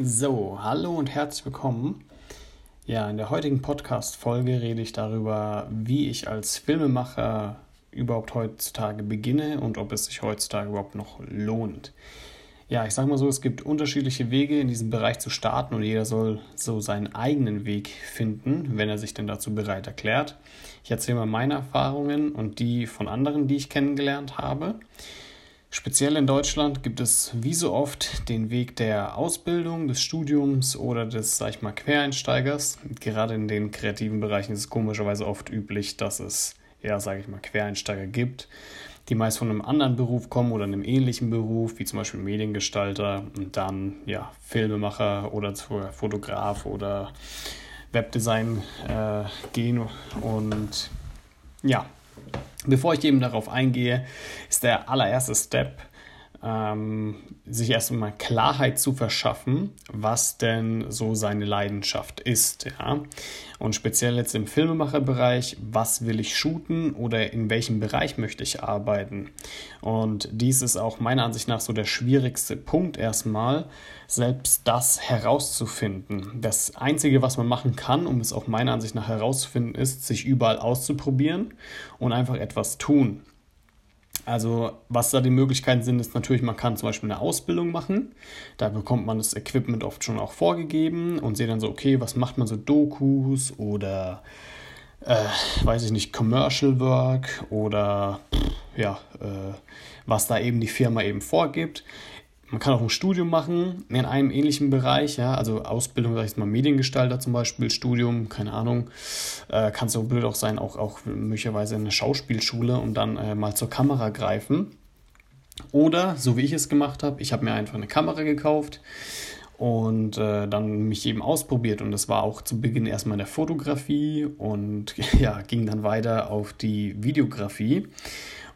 So, hallo und herzlich willkommen. Ja, in der heutigen Podcast-Folge rede ich darüber, wie ich als Filmemacher überhaupt heutzutage beginne und ob es sich heutzutage überhaupt noch lohnt. Ja, ich sage mal so, es gibt unterschiedliche Wege in diesem Bereich zu starten und jeder soll so seinen eigenen Weg finden, wenn er sich denn dazu bereit erklärt. Ich erzähle mal meine Erfahrungen und die von anderen, die ich kennengelernt habe. Speziell in Deutschland gibt es wie so oft den Weg der Ausbildung, des Studiums oder des, sag ich mal, Quereinsteigers. Gerade in den kreativen Bereichen ist es komischerweise oft üblich, dass es, ja, sage ich mal, Quereinsteiger gibt, die meist von einem anderen Beruf kommen oder einem ähnlichen Beruf, wie zum Beispiel Mediengestalter und dann, ja, Filmemacher oder Fotograf oder Webdesign äh, gehen und ja, Bevor ich eben darauf eingehe, ist der allererste Step, ähm, sich erstmal Klarheit zu verschaffen, was denn so seine Leidenschaft ist. Ja? Und speziell jetzt im Filmemacherbereich, was will ich shooten oder in welchem Bereich möchte ich arbeiten? Und dies ist auch meiner Ansicht nach so der schwierigste Punkt erstmal, selbst das herauszufinden. Das Einzige, was man machen kann, um es auch meiner Ansicht nach herauszufinden, ist, sich überall auszuprobieren und einfach etwas tun. Also was da die Möglichkeiten sind, ist natürlich, man kann zum Beispiel eine Ausbildung machen. Da bekommt man das Equipment oft schon auch vorgegeben und sieht dann so, okay, was macht man so Dokus oder äh, weiß ich nicht, Commercial Work oder ja, äh, was da eben die Firma eben vorgibt. Man kann auch ein Studium machen in einem ähnlichen Bereich, ja, also Ausbildung, sag ich jetzt mal, Mediengestalter zum Beispiel, Studium, keine Ahnung, äh, kann so blöd auch sein, auch, auch möglicherweise eine Schauspielschule und dann äh, mal zur Kamera greifen. Oder, so wie ich es gemacht habe, ich habe mir einfach eine Kamera gekauft und äh, dann mich eben ausprobiert und das war auch zu Beginn erstmal der Fotografie und ja, ging dann weiter auf die Videografie.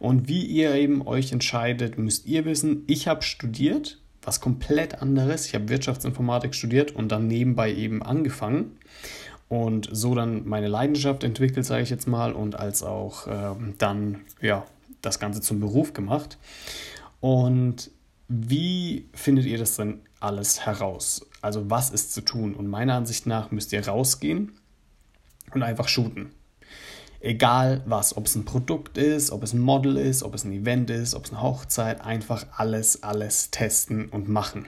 Und wie ihr eben euch entscheidet, müsst ihr wissen. Ich habe studiert, was komplett anderes. Ich habe Wirtschaftsinformatik studiert und dann nebenbei eben angefangen und so dann meine Leidenschaft entwickelt, sage ich jetzt mal, und als auch äh, dann ja das Ganze zum Beruf gemacht. Und wie findet ihr das denn alles heraus? Also was ist zu tun? Und meiner Ansicht nach müsst ihr rausgehen und einfach shooten. Egal was, ob es ein Produkt ist, ob es ein Model ist, ob es ein Event ist, ob es eine Hochzeit, einfach alles, alles testen und machen.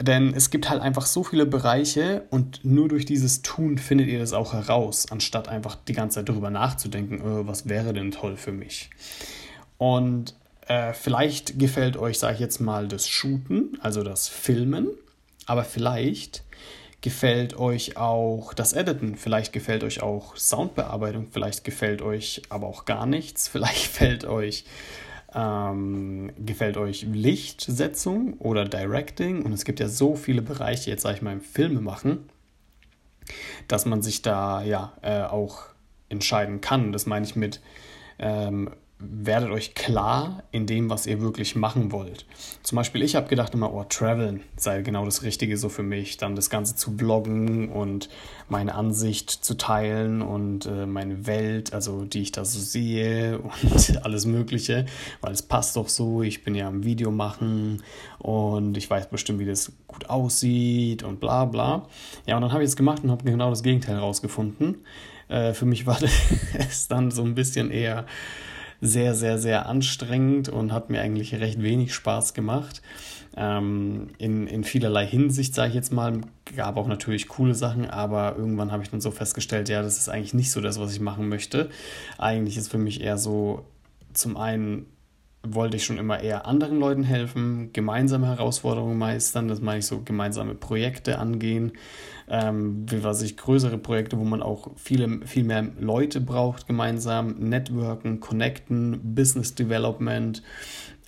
Denn es gibt halt einfach so viele Bereiche und nur durch dieses Tun findet ihr das auch heraus, anstatt einfach die ganze Zeit darüber nachzudenken, oh, was wäre denn toll für mich. Und äh, vielleicht gefällt euch, sage ich jetzt mal, das Shooten, also das Filmen, aber vielleicht gefällt euch auch das Editen, vielleicht gefällt euch auch Soundbearbeitung, vielleicht gefällt euch aber auch gar nichts, vielleicht gefällt euch ähm, gefällt euch Lichtsetzung oder Directing und es gibt ja so viele Bereiche, jetzt sage ich mal im Filme machen, dass man sich da ja äh, auch entscheiden kann. Das meine ich mit ähm, werdet euch klar in dem, was ihr wirklich machen wollt. Zum Beispiel, ich habe gedacht immer, oh, Traveln sei genau das Richtige so für mich. Dann das Ganze zu bloggen und meine Ansicht zu teilen und äh, meine Welt, also die ich da so sehe und alles Mögliche, weil es passt doch so. Ich bin ja am Video machen und ich weiß bestimmt, wie das gut aussieht und bla bla. Ja, und dann habe ich es gemacht und habe genau das Gegenteil herausgefunden. Äh, für mich war es dann so ein bisschen eher sehr, sehr, sehr anstrengend und hat mir eigentlich recht wenig Spaß gemacht. Ähm, in, in vielerlei Hinsicht, sage ich jetzt mal, gab auch natürlich coole Sachen, aber irgendwann habe ich dann so festgestellt, ja, das ist eigentlich nicht so das, was ich machen möchte. Eigentlich ist für mich eher so zum einen wollte ich schon immer eher anderen Leuten helfen, gemeinsame Herausforderungen meistern, das meine ich so gemeinsame Projekte angehen, ähm, wie was ich größere Projekte, wo man auch viele, viel mehr Leute braucht, gemeinsam, Networken, Connecten, Business Development,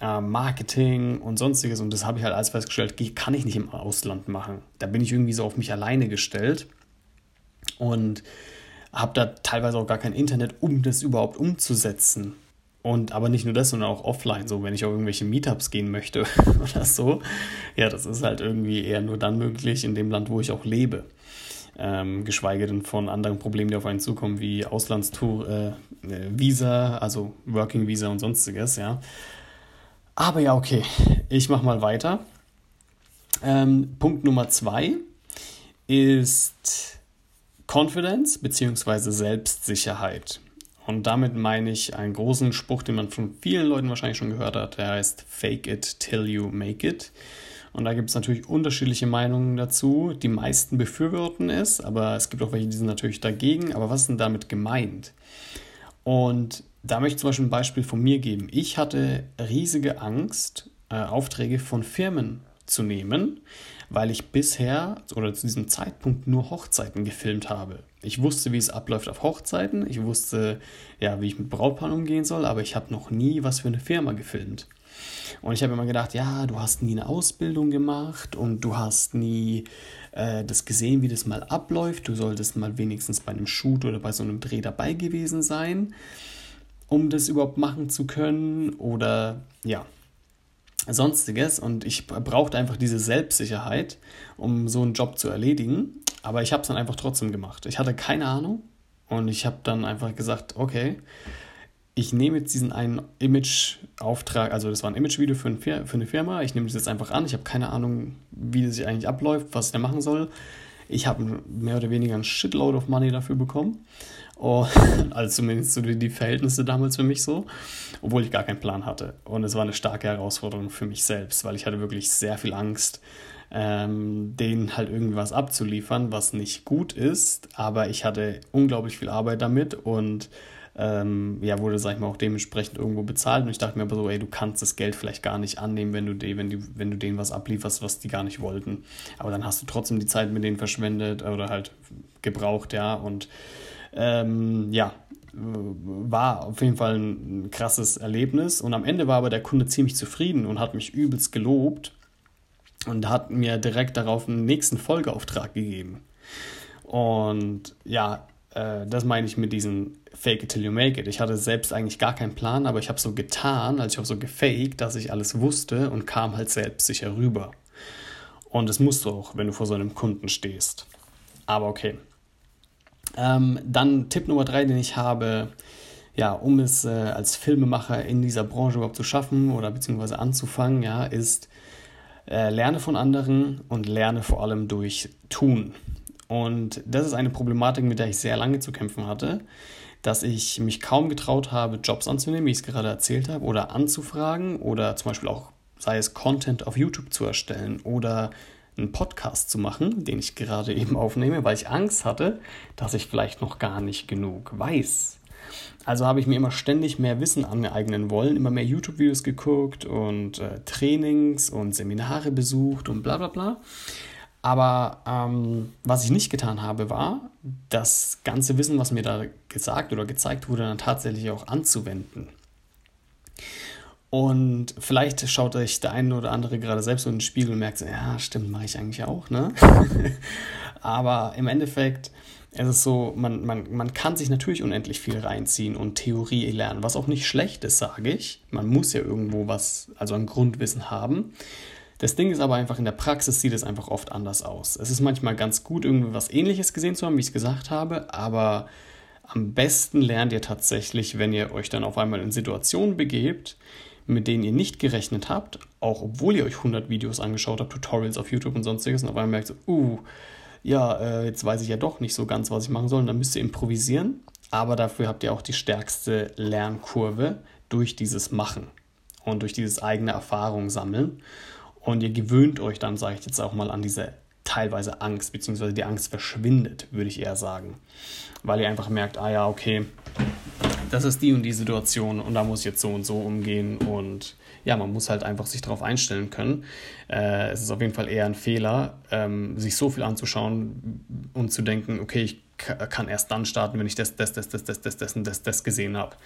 äh, Marketing und sonstiges und das habe ich halt alles festgestellt, kann ich nicht im Ausland machen. Da bin ich irgendwie so auf mich alleine gestellt und habe da teilweise auch gar kein Internet, um das überhaupt umzusetzen. Und aber nicht nur das, sondern auch offline, so wenn ich auf irgendwelche Meetups gehen möchte oder so. Ja, das ist halt irgendwie eher nur dann möglich in dem Land, wo ich auch lebe. Ähm, geschweige denn von anderen Problemen, die auf einen zukommen, wie Auslandstour, äh, äh, Visa, also Working Visa und sonstiges, ja. Aber ja, okay, ich mach mal weiter. Ähm, Punkt Nummer zwei ist Confidence bzw. Selbstsicherheit. Und damit meine ich einen großen Spruch, den man von vielen Leuten wahrscheinlich schon gehört hat. Der heißt Fake it till you make it. Und da gibt es natürlich unterschiedliche Meinungen dazu. Die meisten befürworten es, aber es gibt auch welche, die sind natürlich dagegen. Aber was ist denn damit gemeint? Und da möchte ich zum Beispiel ein Beispiel von mir geben. Ich hatte riesige Angst, äh, Aufträge von Firmen zu nehmen, weil ich bisher oder zu diesem Zeitpunkt nur Hochzeiten gefilmt habe. Ich wusste, wie es abläuft auf Hochzeiten, ich wusste, ja, wie ich mit Brautpaaren umgehen soll, aber ich habe noch nie was für eine Firma gefilmt. Und ich habe immer gedacht, ja, du hast nie eine Ausbildung gemacht und du hast nie äh, das gesehen, wie das mal abläuft. Du solltest mal wenigstens bei einem Shoot oder bei so einem Dreh dabei gewesen sein, um das überhaupt machen zu können. Oder ja, sonstiges und ich brauchte einfach diese Selbstsicherheit, um so einen Job zu erledigen. Aber ich habe es dann einfach trotzdem gemacht. Ich hatte keine Ahnung und ich habe dann einfach gesagt, okay, ich nehme jetzt diesen einen Image-Auftrag, also das war ein Image-Video für, ein, für eine Firma, ich nehme das jetzt einfach an, ich habe keine Ahnung, wie das eigentlich abläuft, was ich da machen soll. Ich habe mehr oder weniger ein Shitload of Money dafür bekommen Oh, also zumindest so die Verhältnisse damals für mich so, obwohl ich gar keinen Plan hatte. Und es war eine starke Herausforderung für mich selbst, weil ich hatte wirklich sehr viel Angst, ähm, denen halt irgendwas abzuliefern, was nicht gut ist. Aber ich hatte unglaublich viel Arbeit damit und ähm, ja, wurde, sag ich mal, auch dementsprechend irgendwo bezahlt. Und ich dachte mir aber so, ey, du kannst das Geld vielleicht gar nicht annehmen, wenn du, die, wenn, die, wenn du denen was ablieferst, was die gar nicht wollten. Aber dann hast du trotzdem die Zeit mit denen verschwendet oder halt gebraucht, ja. Und ähm, ja, war auf jeden Fall ein krasses Erlebnis. Und am Ende war aber der Kunde ziemlich zufrieden und hat mich übelst gelobt und hat mir direkt darauf einen nächsten Folgeauftrag gegeben. Und ja, äh, das meine ich mit diesem Fake it till you make it. Ich hatte selbst eigentlich gar keinen Plan, aber ich habe so getan, also ich habe so gefaked, dass ich alles wusste und kam halt selbstsicher rüber. Und das musst du auch, wenn du vor so einem Kunden stehst. Aber okay. Ähm, dann Tipp Nummer drei, den ich habe, ja, um es äh, als Filmemacher in dieser Branche überhaupt zu schaffen oder beziehungsweise anzufangen, ja, ist äh, lerne von anderen und lerne vor allem durch Tun. Und das ist eine Problematik, mit der ich sehr lange zu kämpfen hatte, dass ich mich kaum getraut habe, Jobs anzunehmen, wie ich es gerade erzählt habe, oder anzufragen oder zum Beispiel auch, sei es Content auf YouTube zu erstellen oder einen Podcast zu machen, den ich gerade eben aufnehme, weil ich Angst hatte, dass ich vielleicht noch gar nicht genug weiß. Also habe ich mir immer ständig mehr Wissen aneignen wollen, immer mehr YouTube-Videos geguckt und äh, Trainings und Seminare besucht und bla bla bla. Aber ähm, was ich nicht getan habe, war, das ganze Wissen, was mir da gesagt oder gezeigt wurde, dann tatsächlich auch anzuwenden. Und vielleicht schaut euch der eine oder andere gerade selbst in den Spiegel und merkt, so, ja, stimmt, mache ich eigentlich auch, ne? Aber im Endeffekt ist es so, man, man, man kann sich natürlich unendlich viel reinziehen und Theorie lernen, was auch nicht schlecht ist, sage ich. Man muss ja irgendwo was, also ein Grundwissen haben. Das Ding ist aber einfach, in der Praxis sieht es einfach oft anders aus. Es ist manchmal ganz gut, irgendwie was ähnliches gesehen zu haben, wie ich es gesagt habe, aber am besten lernt ihr tatsächlich, wenn ihr euch dann auf einmal in Situationen begebt, mit denen ihr nicht gerechnet habt, auch obwohl ihr euch 100 Videos angeschaut habt, Tutorials auf YouTube und sonstiges, und auf einmal merkt so, uh, ja, äh, jetzt weiß ich ja doch nicht so ganz, was ich machen soll, und dann müsst ihr improvisieren, aber dafür habt ihr auch die stärkste Lernkurve durch dieses Machen und durch dieses eigene Erfahrung sammeln. Und ihr gewöhnt euch dann, sage ich jetzt auch mal, an diese teilweise Angst, beziehungsweise die Angst verschwindet, würde ich eher sagen. Weil ihr einfach merkt, ah ja, okay, das ist die und die Situation und da muss ich jetzt so und so umgehen und ja, man muss halt einfach sich darauf einstellen können. Äh, es ist auf jeden Fall eher ein Fehler, ähm, sich so viel anzuschauen und zu denken, okay, ich kann erst dann starten, wenn ich das, das, das, das, das, das, das und das, das gesehen habe.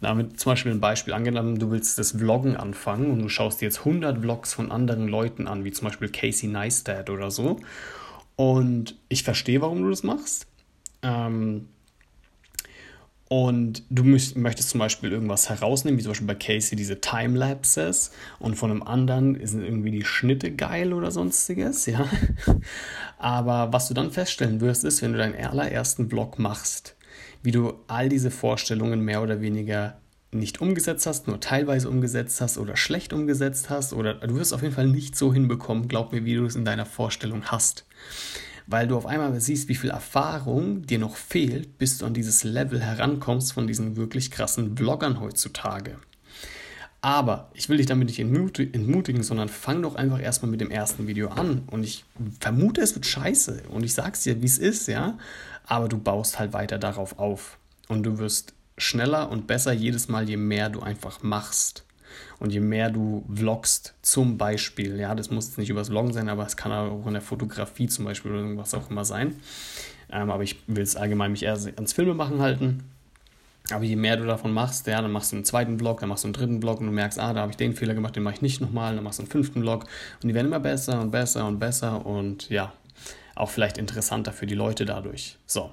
Damit zum Beispiel ein Beispiel angenommen, du willst das Vloggen anfangen und du schaust dir jetzt 100 Vlogs von anderen Leuten an, wie zum Beispiel Casey Neistat oder so. Und ich verstehe, warum du das machst. Ähm, und du möchtest zum Beispiel irgendwas herausnehmen, wie zum Beispiel bei Casey diese Timelapses und von einem anderen sind irgendwie die Schnitte geil oder sonstiges, ja. Aber was du dann feststellen wirst, ist, wenn du deinen allerersten Vlog machst, wie du all diese Vorstellungen mehr oder weniger nicht umgesetzt hast, nur teilweise umgesetzt hast oder schlecht umgesetzt hast oder du wirst auf jeden Fall nicht so hinbekommen, glaub mir, wie du es in deiner Vorstellung hast. Weil du auf einmal siehst, wie viel Erfahrung dir noch fehlt, bis du an dieses Level herankommst von diesen wirklich krassen Vloggern heutzutage. Aber ich will dich damit nicht entmutigen, sondern fang doch einfach erstmal mit dem ersten Video an. Und ich vermute, es wird scheiße. Und ich sag's dir, wie es ist, ja. Aber du baust halt weiter darauf auf. Und du wirst schneller und besser jedes Mal, je mehr du einfach machst. Und je mehr du vloggst, zum Beispiel, ja, das muss nicht übers Vloggen sein, aber es kann auch in der Fotografie zum Beispiel oder irgendwas auch immer sein. Ähm, aber ich will es allgemein mich eher ans Filmemachen halten. Aber je mehr du davon machst, ja, dann machst du einen zweiten Vlog, dann machst du einen dritten Vlog und du merkst, ah, da habe ich den Fehler gemacht, den mache ich nicht nochmal, dann machst du einen fünften Vlog und die werden immer besser und besser und besser und ja, auch vielleicht interessanter für die Leute dadurch. So,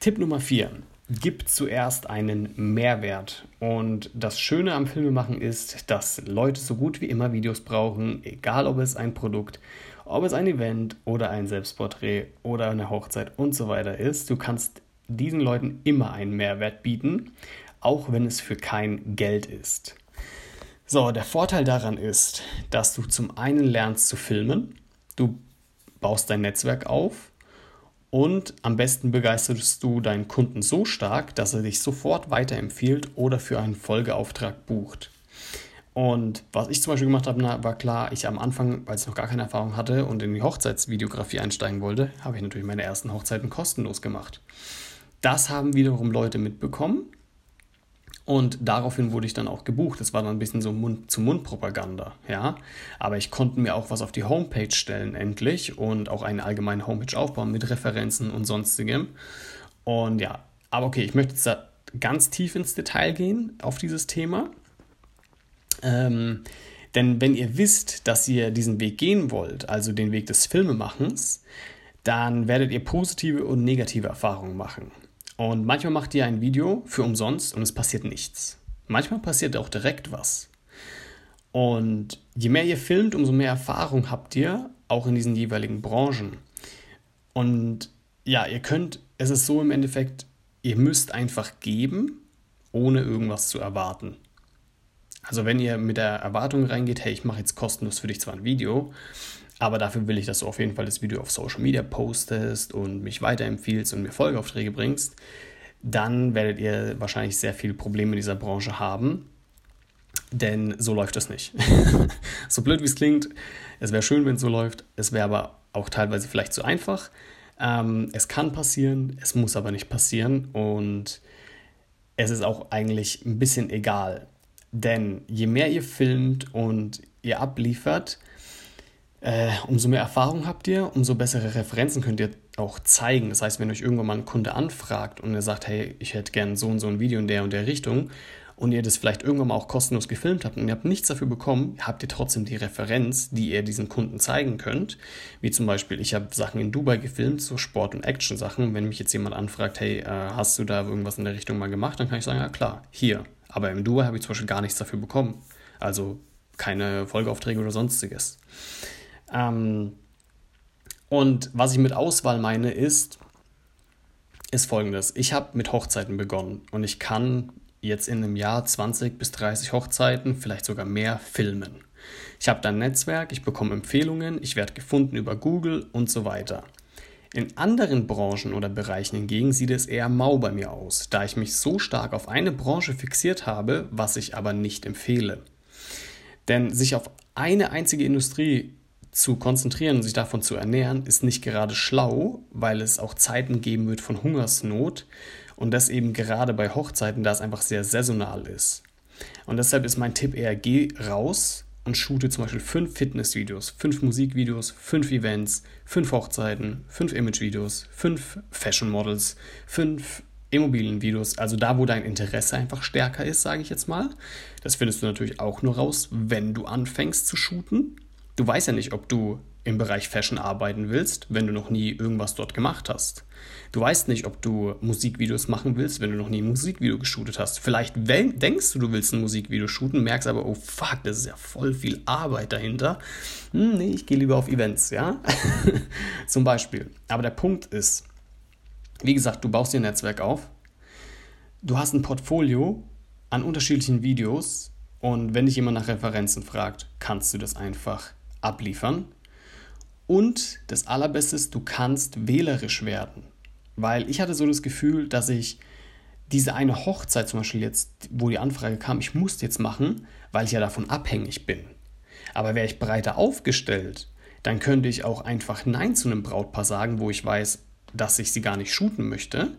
Tipp Nummer vier gibt zuerst einen Mehrwert. Und das Schöne am Filmemachen ist, dass Leute so gut wie immer Videos brauchen, egal ob es ein Produkt, ob es ein Event oder ein Selbstporträt oder eine Hochzeit und so weiter ist. Du kannst diesen Leuten immer einen Mehrwert bieten, auch wenn es für kein Geld ist. So, der Vorteil daran ist, dass du zum einen lernst zu filmen, du baust dein Netzwerk auf und am besten begeisterst du deinen Kunden so stark, dass er dich sofort weiterempfiehlt oder für einen Folgeauftrag bucht. Und was ich zum Beispiel gemacht habe, war klar, ich am Anfang, weil ich noch gar keine Erfahrung hatte und in die Hochzeitsvideografie einsteigen wollte, habe ich natürlich meine ersten Hochzeiten kostenlos gemacht. Das haben wiederum Leute mitbekommen und daraufhin wurde ich dann auch gebucht. Das war dann ein bisschen so Mund-zu-Mund-Propaganda, ja. Aber ich konnte mir auch was auf die Homepage stellen, endlich, und auch eine allgemeine Homepage aufbauen mit Referenzen und sonstigem. Und ja, aber okay, ich möchte jetzt da ganz tief ins Detail gehen auf dieses Thema. Ähm, denn wenn ihr wisst, dass ihr diesen Weg gehen wollt, also den Weg des Filmemachens, dann werdet ihr positive und negative Erfahrungen machen. Und manchmal macht ihr ein Video für umsonst und es passiert nichts. Manchmal passiert auch direkt was. Und je mehr ihr filmt, umso mehr Erfahrung habt ihr, auch in diesen jeweiligen Branchen. Und ja, ihr könnt, es ist so im Endeffekt, ihr müsst einfach geben, ohne irgendwas zu erwarten. Also wenn ihr mit der Erwartung reingeht, hey, ich mache jetzt kostenlos für dich zwar ein Video, aber dafür will ich, dass du auf jeden Fall das Video auf Social Media postest und mich weiterempfiehlst und mir Folgeaufträge bringst. Dann werdet ihr wahrscheinlich sehr viele Probleme in dieser Branche haben. Denn so läuft das nicht. so blöd wie es klingt, es wäre schön, wenn es so läuft. Es wäre aber auch teilweise vielleicht zu einfach. Ähm, es kann passieren, es muss aber nicht passieren. Und es ist auch eigentlich ein bisschen egal. Denn je mehr ihr filmt und ihr abliefert, äh, umso mehr Erfahrung habt ihr, umso bessere Referenzen könnt ihr auch zeigen. Das heißt, wenn euch irgendwann mal ein Kunde anfragt und er sagt, hey, ich hätte gern so und so ein Video in der und der Richtung und ihr das vielleicht irgendwann mal auch kostenlos gefilmt habt und ihr habt nichts dafür bekommen, habt ihr trotzdem die Referenz, die ihr diesen Kunden zeigen könnt. Wie zum Beispiel, ich habe Sachen in Dubai gefilmt, so Sport- und Action-Sachen. Wenn mich jetzt jemand anfragt, hey, äh, hast du da irgendwas in der Richtung mal gemacht, dann kann ich sagen, ja klar, hier. Aber im Dubai habe ich zum Beispiel gar nichts dafür bekommen. Also keine Folgeaufträge oder sonstiges. Ähm, und was ich mit Auswahl meine, ist, ist folgendes. Ich habe mit Hochzeiten begonnen und ich kann jetzt in einem Jahr 20 bis 30 Hochzeiten, vielleicht sogar mehr, filmen. Ich habe dann Netzwerk, ich bekomme Empfehlungen, ich werde gefunden über Google und so weiter. In anderen Branchen oder Bereichen hingegen sieht es eher mau bei mir aus, da ich mich so stark auf eine Branche fixiert habe, was ich aber nicht empfehle. Denn sich auf eine einzige Industrie zu konzentrieren und sich davon zu ernähren, ist nicht gerade schlau, weil es auch Zeiten geben wird von Hungersnot und das eben gerade bei Hochzeiten, da es einfach sehr saisonal ist. Und deshalb ist mein Tipp eher, geh raus und shoote zum Beispiel fünf Fitnessvideos, fünf Musikvideos, fünf Events, fünf Hochzeiten, fünf Imagevideos, fünf Fashion Models, fünf Immobilienvideos, also da, wo dein Interesse einfach stärker ist, sage ich jetzt mal. Das findest du natürlich auch nur raus, wenn du anfängst zu shooten. Du weißt ja nicht, ob du im Bereich Fashion arbeiten willst, wenn du noch nie irgendwas dort gemacht hast. Du weißt nicht, ob du Musikvideos machen willst, wenn du noch nie ein Musikvideo geshootet hast. Vielleicht denkst du, du willst ein Musikvideo shooten, merkst aber, oh fuck, das ist ja voll viel Arbeit dahinter. Hm, nee, ich gehe lieber auf Events, ja? Zum Beispiel. Aber der Punkt ist, wie gesagt, du baust dir ein Netzwerk auf, du hast ein Portfolio an unterschiedlichen Videos und wenn dich jemand nach Referenzen fragt, kannst du das einfach abliefern. Und das Allerbeste ist, du kannst wählerisch werden. Weil ich hatte so das Gefühl, dass ich diese eine Hochzeit zum Beispiel jetzt, wo die Anfrage kam, ich muss jetzt machen, weil ich ja davon abhängig bin. Aber wäre ich breiter aufgestellt, dann könnte ich auch einfach Nein zu einem Brautpaar sagen, wo ich weiß, dass ich sie gar nicht shooten möchte.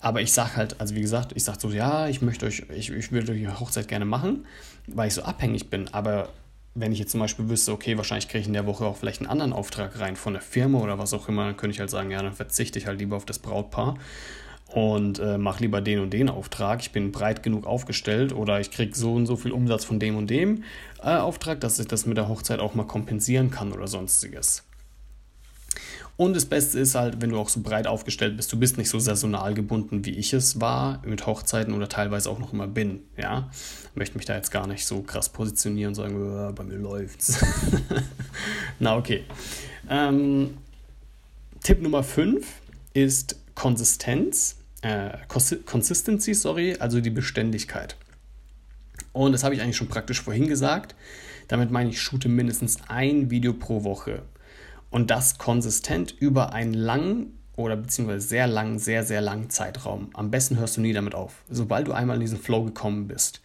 Aber ich sage halt, also wie gesagt, ich sage so, ja, ich möchte euch, ich, ich würde die Hochzeit gerne machen, weil ich so abhängig bin. Aber wenn ich jetzt zum Beispiel wüsste, okay, wahrscheinlich kriege ich in der Woche auch vielleicht einen anderen Auftrag rein von der Firma oder was auch immer, dann könnte ich halt sagen, ja, dann verzichte ich halt lieber auf das Brautpaar und äh, mache lieber den und den Auftrag. Ich bin breit genug aufgestellt oder ich kriege so und so viel Umsatz von dem und dem äh, Auftrag, dass ich das mit der Hochzeit auch mal kompensieren kann oder sonstiges. Und das Beste ist halt, wenn du auch so breit aufgestellt bist, du bist nicht so saisonal gebunden, wie ich es war, mit Hochzeiten oder teilweise auch noch immer bin. Ja, möchte mich da jetzt gar nicht so krass positionieren und sagen, bei mir läuft's. Na, okay. Ähm, Tipp Nummer 5 ist Konsistenz, äh, Consistency, sorry, also die Beständigkeit. Und das habe ich eigentlich schon praktisch vorhin gesagt. Damit meine ich, shoote mindestens ein Video pro Woche. Und das konsistent über einen langen oder beziehungsweise sehr langen, sehr, sehr langen Zeitraum. Am besten hörst du nie damit auf. Sobald du einmal in diesen Flow gekommen bist.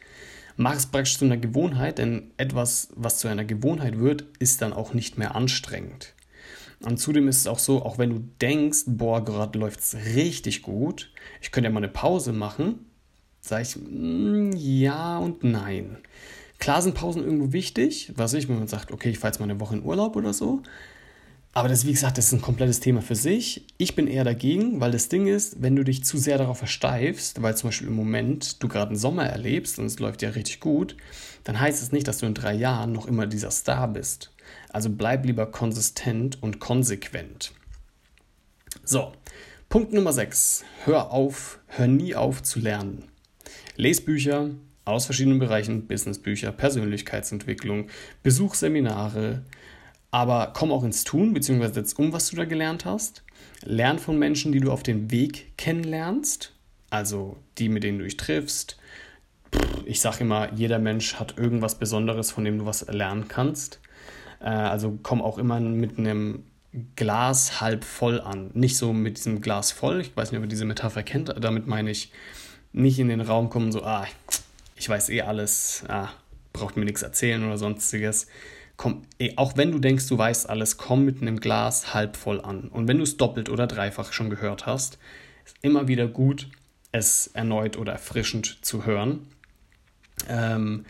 Mach es praktisch zu einer Gewohnheit, denn etwas, was zu einer Gewohnheit wird, ist dann auch nicht mehr anstrengend. Und zudem ist es auch so, auch wenn du denkst, boah, gerade läuft es richtig gut, ich könnte ja mal eine Pause machen, sage ich, mm, ja und nein. Klar sind Pausen irgendwo wichtig, was ich, wenn man sagt, okay, ich fahre jetzt mal eine Woche in Urlaub oder so, aber das, wie gesagt, das ist ein komplettes Thema für sich. Ich bin eher dagegen, weil das Ding ist, wenn du dich zu sehr darauf versteifst, weil zum Beispiel im Moment du gerade einen Sommer erlebst und es läuft ja richtig gut, dann heißt es nicht, dass du in drei Jahren noch immer dieser Star bist. Also bleib lieber konsistent und konsequent. So, Punkt Nummer 6. Hör auf, hör nie auf zu lernen. Les Bücher aus verschiedenen Bereichen, Businessbücher, Persönlichkeitsentwicklung, besuch Seminare, aber komm auch ins Tun, beziehungsweise setz um, was du da gelernt hast. Lern von Menschen, die du auf dem Weg kennenlernst, also die, mit denen du dich triffst. Ich sage immer, jeder Mensch hat irgendwas Besonderes, von dem du was lernen kannst. Äh, also komm auch immer mit einem Glas halb voll an. Nicht so mit diesem Glas voll. Ich weiß nicht, ob ihr diese Metapher kennt. Damit meine ich nicht in den Raum kommen, so, ah, ich weiß eh alles, ah, braucht mir nichts erzählen oder sonstiges komm, ey, auch wenn du denkst, du weißt alles, komm mit einem Glas halb voll an. Und wenn du es doppelt oder dreifach schon gehört hast, ist immer wieder gut, es erneut oder erfrischend zu hören. Ähm,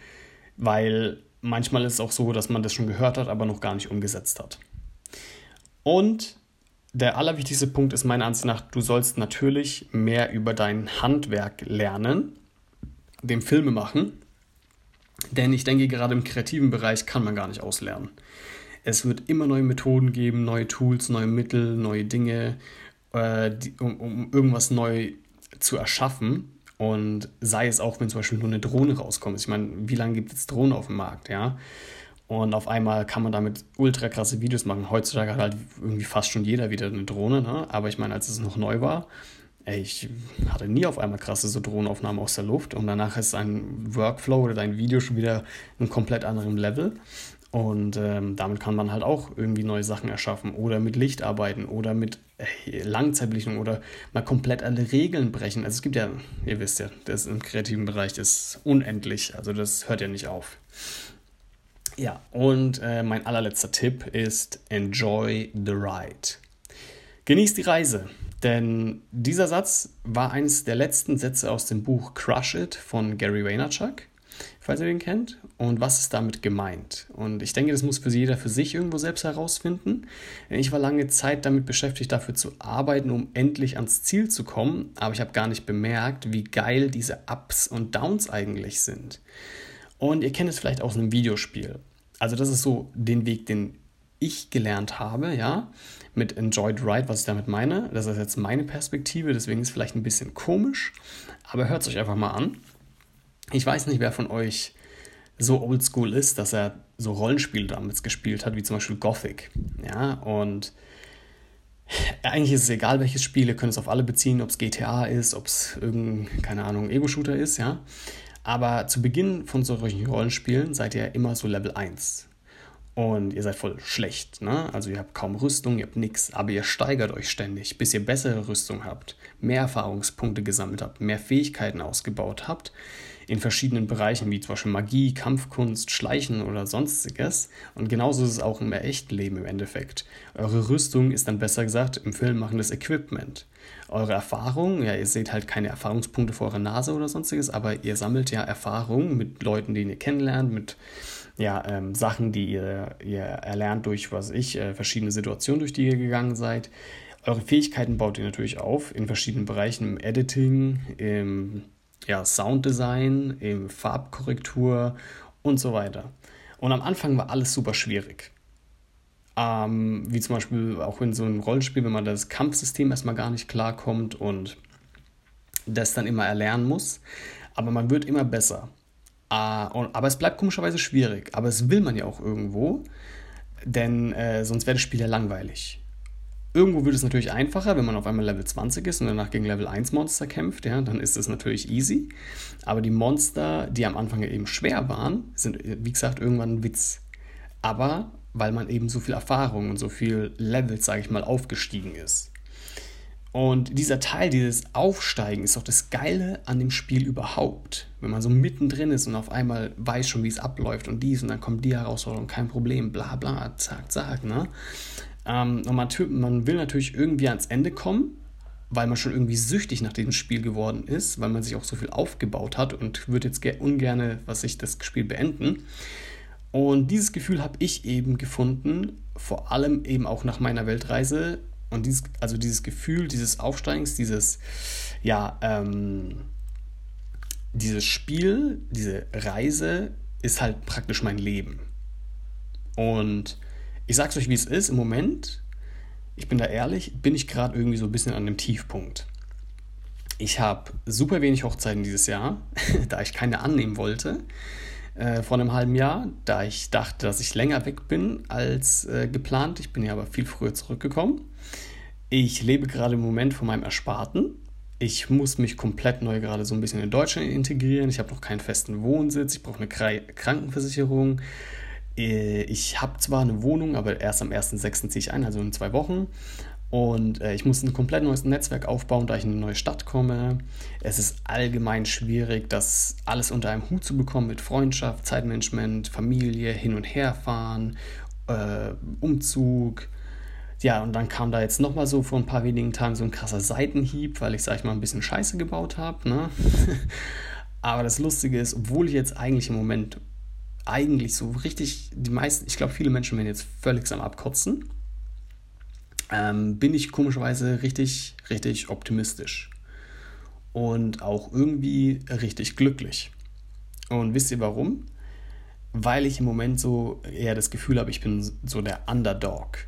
weil manchmal ist es auch so, dass man das schon gehört hat, aber noch gar nicht umgesetzt hat. Und der allerwichtigste Punkt ist meiner Ansicht nach, du sollst natürlich mehr über dein Handwerk lernen, dem Filme machen. Denn ich denke, gerade im kreativen Bereich kann man gar nicht auslernen. Es wird immer neue Methoden geben, neue Tools, neue Mittel, neue Dinge, äh, die, um, um irgendwas neu zu erschaffen. Und sei es auch, wenn zum Beispiel nur eine Drohne rauskommt. Ich meine, wie lange gibt es Drohnen auf dem Markt, ja? Und auf einmal kann man damit ultra krasse Videos machen. Heutzutage hat halt irgendwie fast schon jeder wieder eine Drohne, ne? Aber ich meine, als es noch neu war, ey, ich hatte nie auf einmal krasse so Drohnenaufnahmen aus der Luft und danach ist ein Workflow oder dein Video schon wieder ein komplett anderem Level. Und ähm, damit kann man halt auch irgendwie neue Sachen erschaffen oder mit Licht arbeiten oder mit äh, Langzeitbelichtung oder mal komplett alle Regeln brechen. Also es gibt ja, ihr wisst ja, das im kreativen Bereich ist unendlich, also das hört ja nicht auf. Ja, und äh, mein allerletzter Tipp ist Enjoy the Ride. Genießt die Reise. Denn dieser Satz war eines der letzten Sätze aus dem Buch Crush It von Gary Vaynerchuk, falls ihr den kennt. Und was ist damit gemeint? Und ich denke, das muss für jeder für sich irgendwo selbst herausfinden. Ich war lange Zeit damit beschäftigt, dafür zu arbeiten, um endlich ans Ziel zu kommen. Aber ich habe gar nicht bemerkt, wie geil diese Ups und Downs eigentlich sind. Und ihr kennt es vielleicht aus einem Videospiel. Also das ist so den Weg, den ich gelernt habe, ja, mit Enjoyed Ride, was ich damit meine. Das ist jetzt meine Perspektive, deswegen ist es vielleicht ein bisschen komisch, aber hört es euch einfach mal an. Ich weiß nicht, wer von euch so oldschool ist, dass er so Rollenspiele damals gespielt hat, wie zum Beispiel Gothic, ja, und eigentlich ist es egal, welches Spiel, ihr könnt es auf alle beziehen, ob es GTA ist, ob es irgendein, keine Ahnung, Ego-Shooter ist, ja. Aber zu Beginn von solchen Rollenspielen seid ihr immer so Level 1 und ihr seid voll schlecht. Ne? Also ihr habt kaum Rüstung, ihr habt nichts, aber ihr steigert euch ständig, bis ihr bessere Rüstung habt, mehr Erfahrungspunkte gesammelt habt, mehr Fähigkeiten ausgebaut habt in verschiedenen Bereichen, wie zum Beispiel Magie, Kampfkunst, Schleichen oder sonstiges. Und genauso ist es auch im echten Leben im Endeffekt. Eure Rüstung ist dann besser gesagt im Film machendes Equipment. Eure Erfahrung, ja, ihr seht halt keine Erfahrungspunkte vor eurer Nase oder sonstiges, aber ihr sammelt ja Erfahrung mit Leuten, die ihr kennenlernt, mit ja, ähm, Sachen, die ihr, ihr erlernt durch, was ich, äh, verschiedene Situationen, durch die ihr gegangen seid. Eure Fähigkeiten baut ihr natürlich auf in verschiedenen Bereichen, im Editing, im ja, Sounddesign, im Farbkorrektur und so weiter. Und am Anfang war alles super schwierig. Ähm, wie zum Beispiel auch in so einem Rollenspiel, wenn man das Kampfsystem erstmal gar nicht klarkommt und das dann immer erlernen muss. Aber man wird immer besser. Uh, und, aber es bleibt komischerweise schwierig. Aber es will man ja auch irgendwo, denn äh, sonst wäre das Spiel ja langweilig. Irgendwo wird es natürlich einfacher, wenn man auf einmal Level 20 ist und danach gegen Level 1 Monster kämpft, ja, dann ist es natürlich easy. Aber die Monster, die am Anfang eben schwer waren, sind, wie gesagt, irgendwann ein Witz. Aber weil man eben so viel Erfahrung und so viel Levels, sage ich mal, aufgestiegen ist. Und dieser Teil, dieses Aufsteigen, ist doch das Geile an dem Spiel überhaupt. Wenn man so mittendrin ist und auf einmal weiß schon, wie es abläuft und dies und dann kommt die Herausforderung, kein Problem, bla bla, zack, zack, ne? Ähm, man, man will natürlich irgendwie ans Ende kommen, weil man schon irgendwie süchtig nach diesem Spiel geworden ist, weil man sich auch so viel aufgebaut hat und würde jetzt ungern, was ich das Spiel beenden. Und dieses Gefühl habe ich eben gefunden, vor allem eben auch nach meiner Weltreise und dieses, also dieses Gefühl dieses Aufsteigens, dieses, ja, ähm, dieses Spiel, diese Reise ist halt praktisch mein Leben. Und ich sag's euch, wie es ist, im Moment, ich bin da ehrlich, bin ich gerade irgendwie so ein bisschen an dem Tiefpunkt. Ich habe super wenig Hochzeiten dieses Jahr, da ich keine annehmen wollte. Äh, vor einem halben Jahr, da ich dachte, dass ich länger weg bin als äh, geplant. Ich bin ja aber viel früher zurückgekommen. Ich lebe gerade im Moment von meinem Ersparten. Ich muss mich komplett neu gerade so ein bisschen in Deutschland integrieren. Ich habe noch keinen festen Wohnsitz. Ich brauche eine Krankenversicherung. Äh, ich habe zwar eine Wohnung, aber erst am 1.6. ziehe ich ein, also in zwei Wochen. Und äh, ich muss ein komplett neues Netzwerk aufbauen, da ich in eine neue Stadt komme. Es ist allgemein schwierig, das alles unter einem Hut zu bekommen mit Freundschaft, Zeitmanagement, Familie, hin und her fahren, äh, Umzug, ja, und dann kam da jetzt nochmal so vor ein paar wenigen Tagen so ein krasser Seitenhieb, weil ich, sag ich mal, ein bisschen Scheiße gebaut habe. Ne? Aber das Lustige ist, obwohl ich jetzt eigentlich im Moment eigentlich so richtig, die meisten, ich glaube, viele Menschen werden jetzt völlig am Abkotzen, ähm, bin ich komischerweise richtig, richtig optimistisch. Und auch irgendwie richtig glücklich. Und wisst ihr warum? Weil ich im Moment so eher das Gefühl habe, ich bin so der Underdog.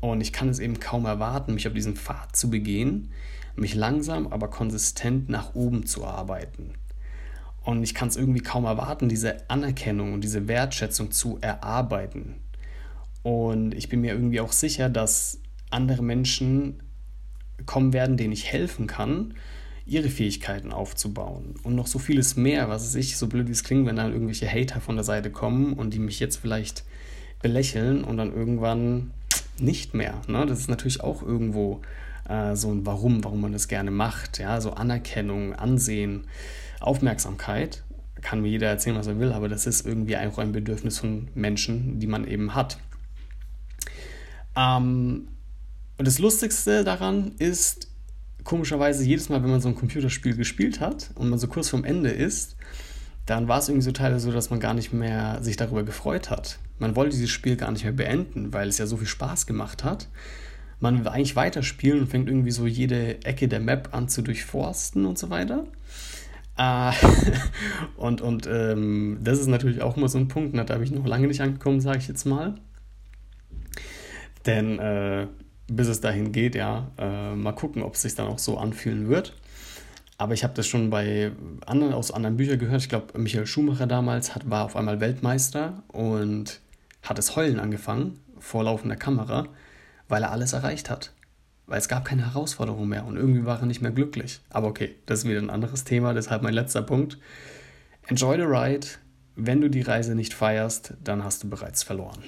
Und ich kann es eben kaum erwarten, mich auf diesen Pfad zu begehen, mich langsam, aber konsistent nach oben zu arbeiten. Und ich kann es irgendwie kaum erwarten, diese Anerkennung und diese Wertschätzung zu erarbeiten. Und ich bin mir irgendwie auch sicher, dass andere Menschen kommen werden, denen ich helfen kann, ihre Fähigkeiten aufzubauen. Und noch so vieles mehr, was es ich, so blöd wie es klingt, wenn dann irgendwelche Hater von der Seite kommen und die mich jetzt vielleicht belächeln und dann irgendwann nicht mehr. Ne? Das ist natürlich auch irgendwo äh, so ein Warum, warum man das gerne macht. Ja? So Anerkennung, Ansehen, Aufmerksamkeit. Kann mir jeder erzählen, was er will, aber das ist irgendwie auch ein Bedürfnis von Menschen, die man eben hat. Ähm, und das Lustigste daran ist, komischerweise, jedes Mal, wenn man so ein Computerspiel gespielt hat und man so kurz vorm Ende ist, dann war es irgendwie so teilweise so, dass man gar nicht mehr sich darüber gefreut hat. Man wollte dieses Spiel gar nicht mehr beenden, weil es ja so viel Spaß gemacht hat. Man will eigentlich weiterspielen und fängt irgendwie so jede Ecke der Map an zu durchforsten und so weiter. Äh, und und ähm, das ist natürlich auch immer so ein Punkt, ne, da habe ich noch lange nicht angekommen, sage ich jetzt mal. Denn äh, bis es dahin geht, ja, äh, mal gucken, ob es sich dann auch so anfühlen wird. Aber ich habe das schon bei anderen, aus anderen Büchern gehört. Ich glaube, Michael Schumacher damals hat, war auf einmal Weltmeister und hat es heulen angefangen vor laufender Kamera, weil er alles erreicht hat. Weil es gab keine Herausforderung mehr und irgendwie war er nicht mehr glücklich. Aber okay, das ist wieder ein anderes Thema, deshalb mein letzter Punkt. Enjoy the ride. Wenn du die Reise nicht feierst, dann hast du bereits verloren.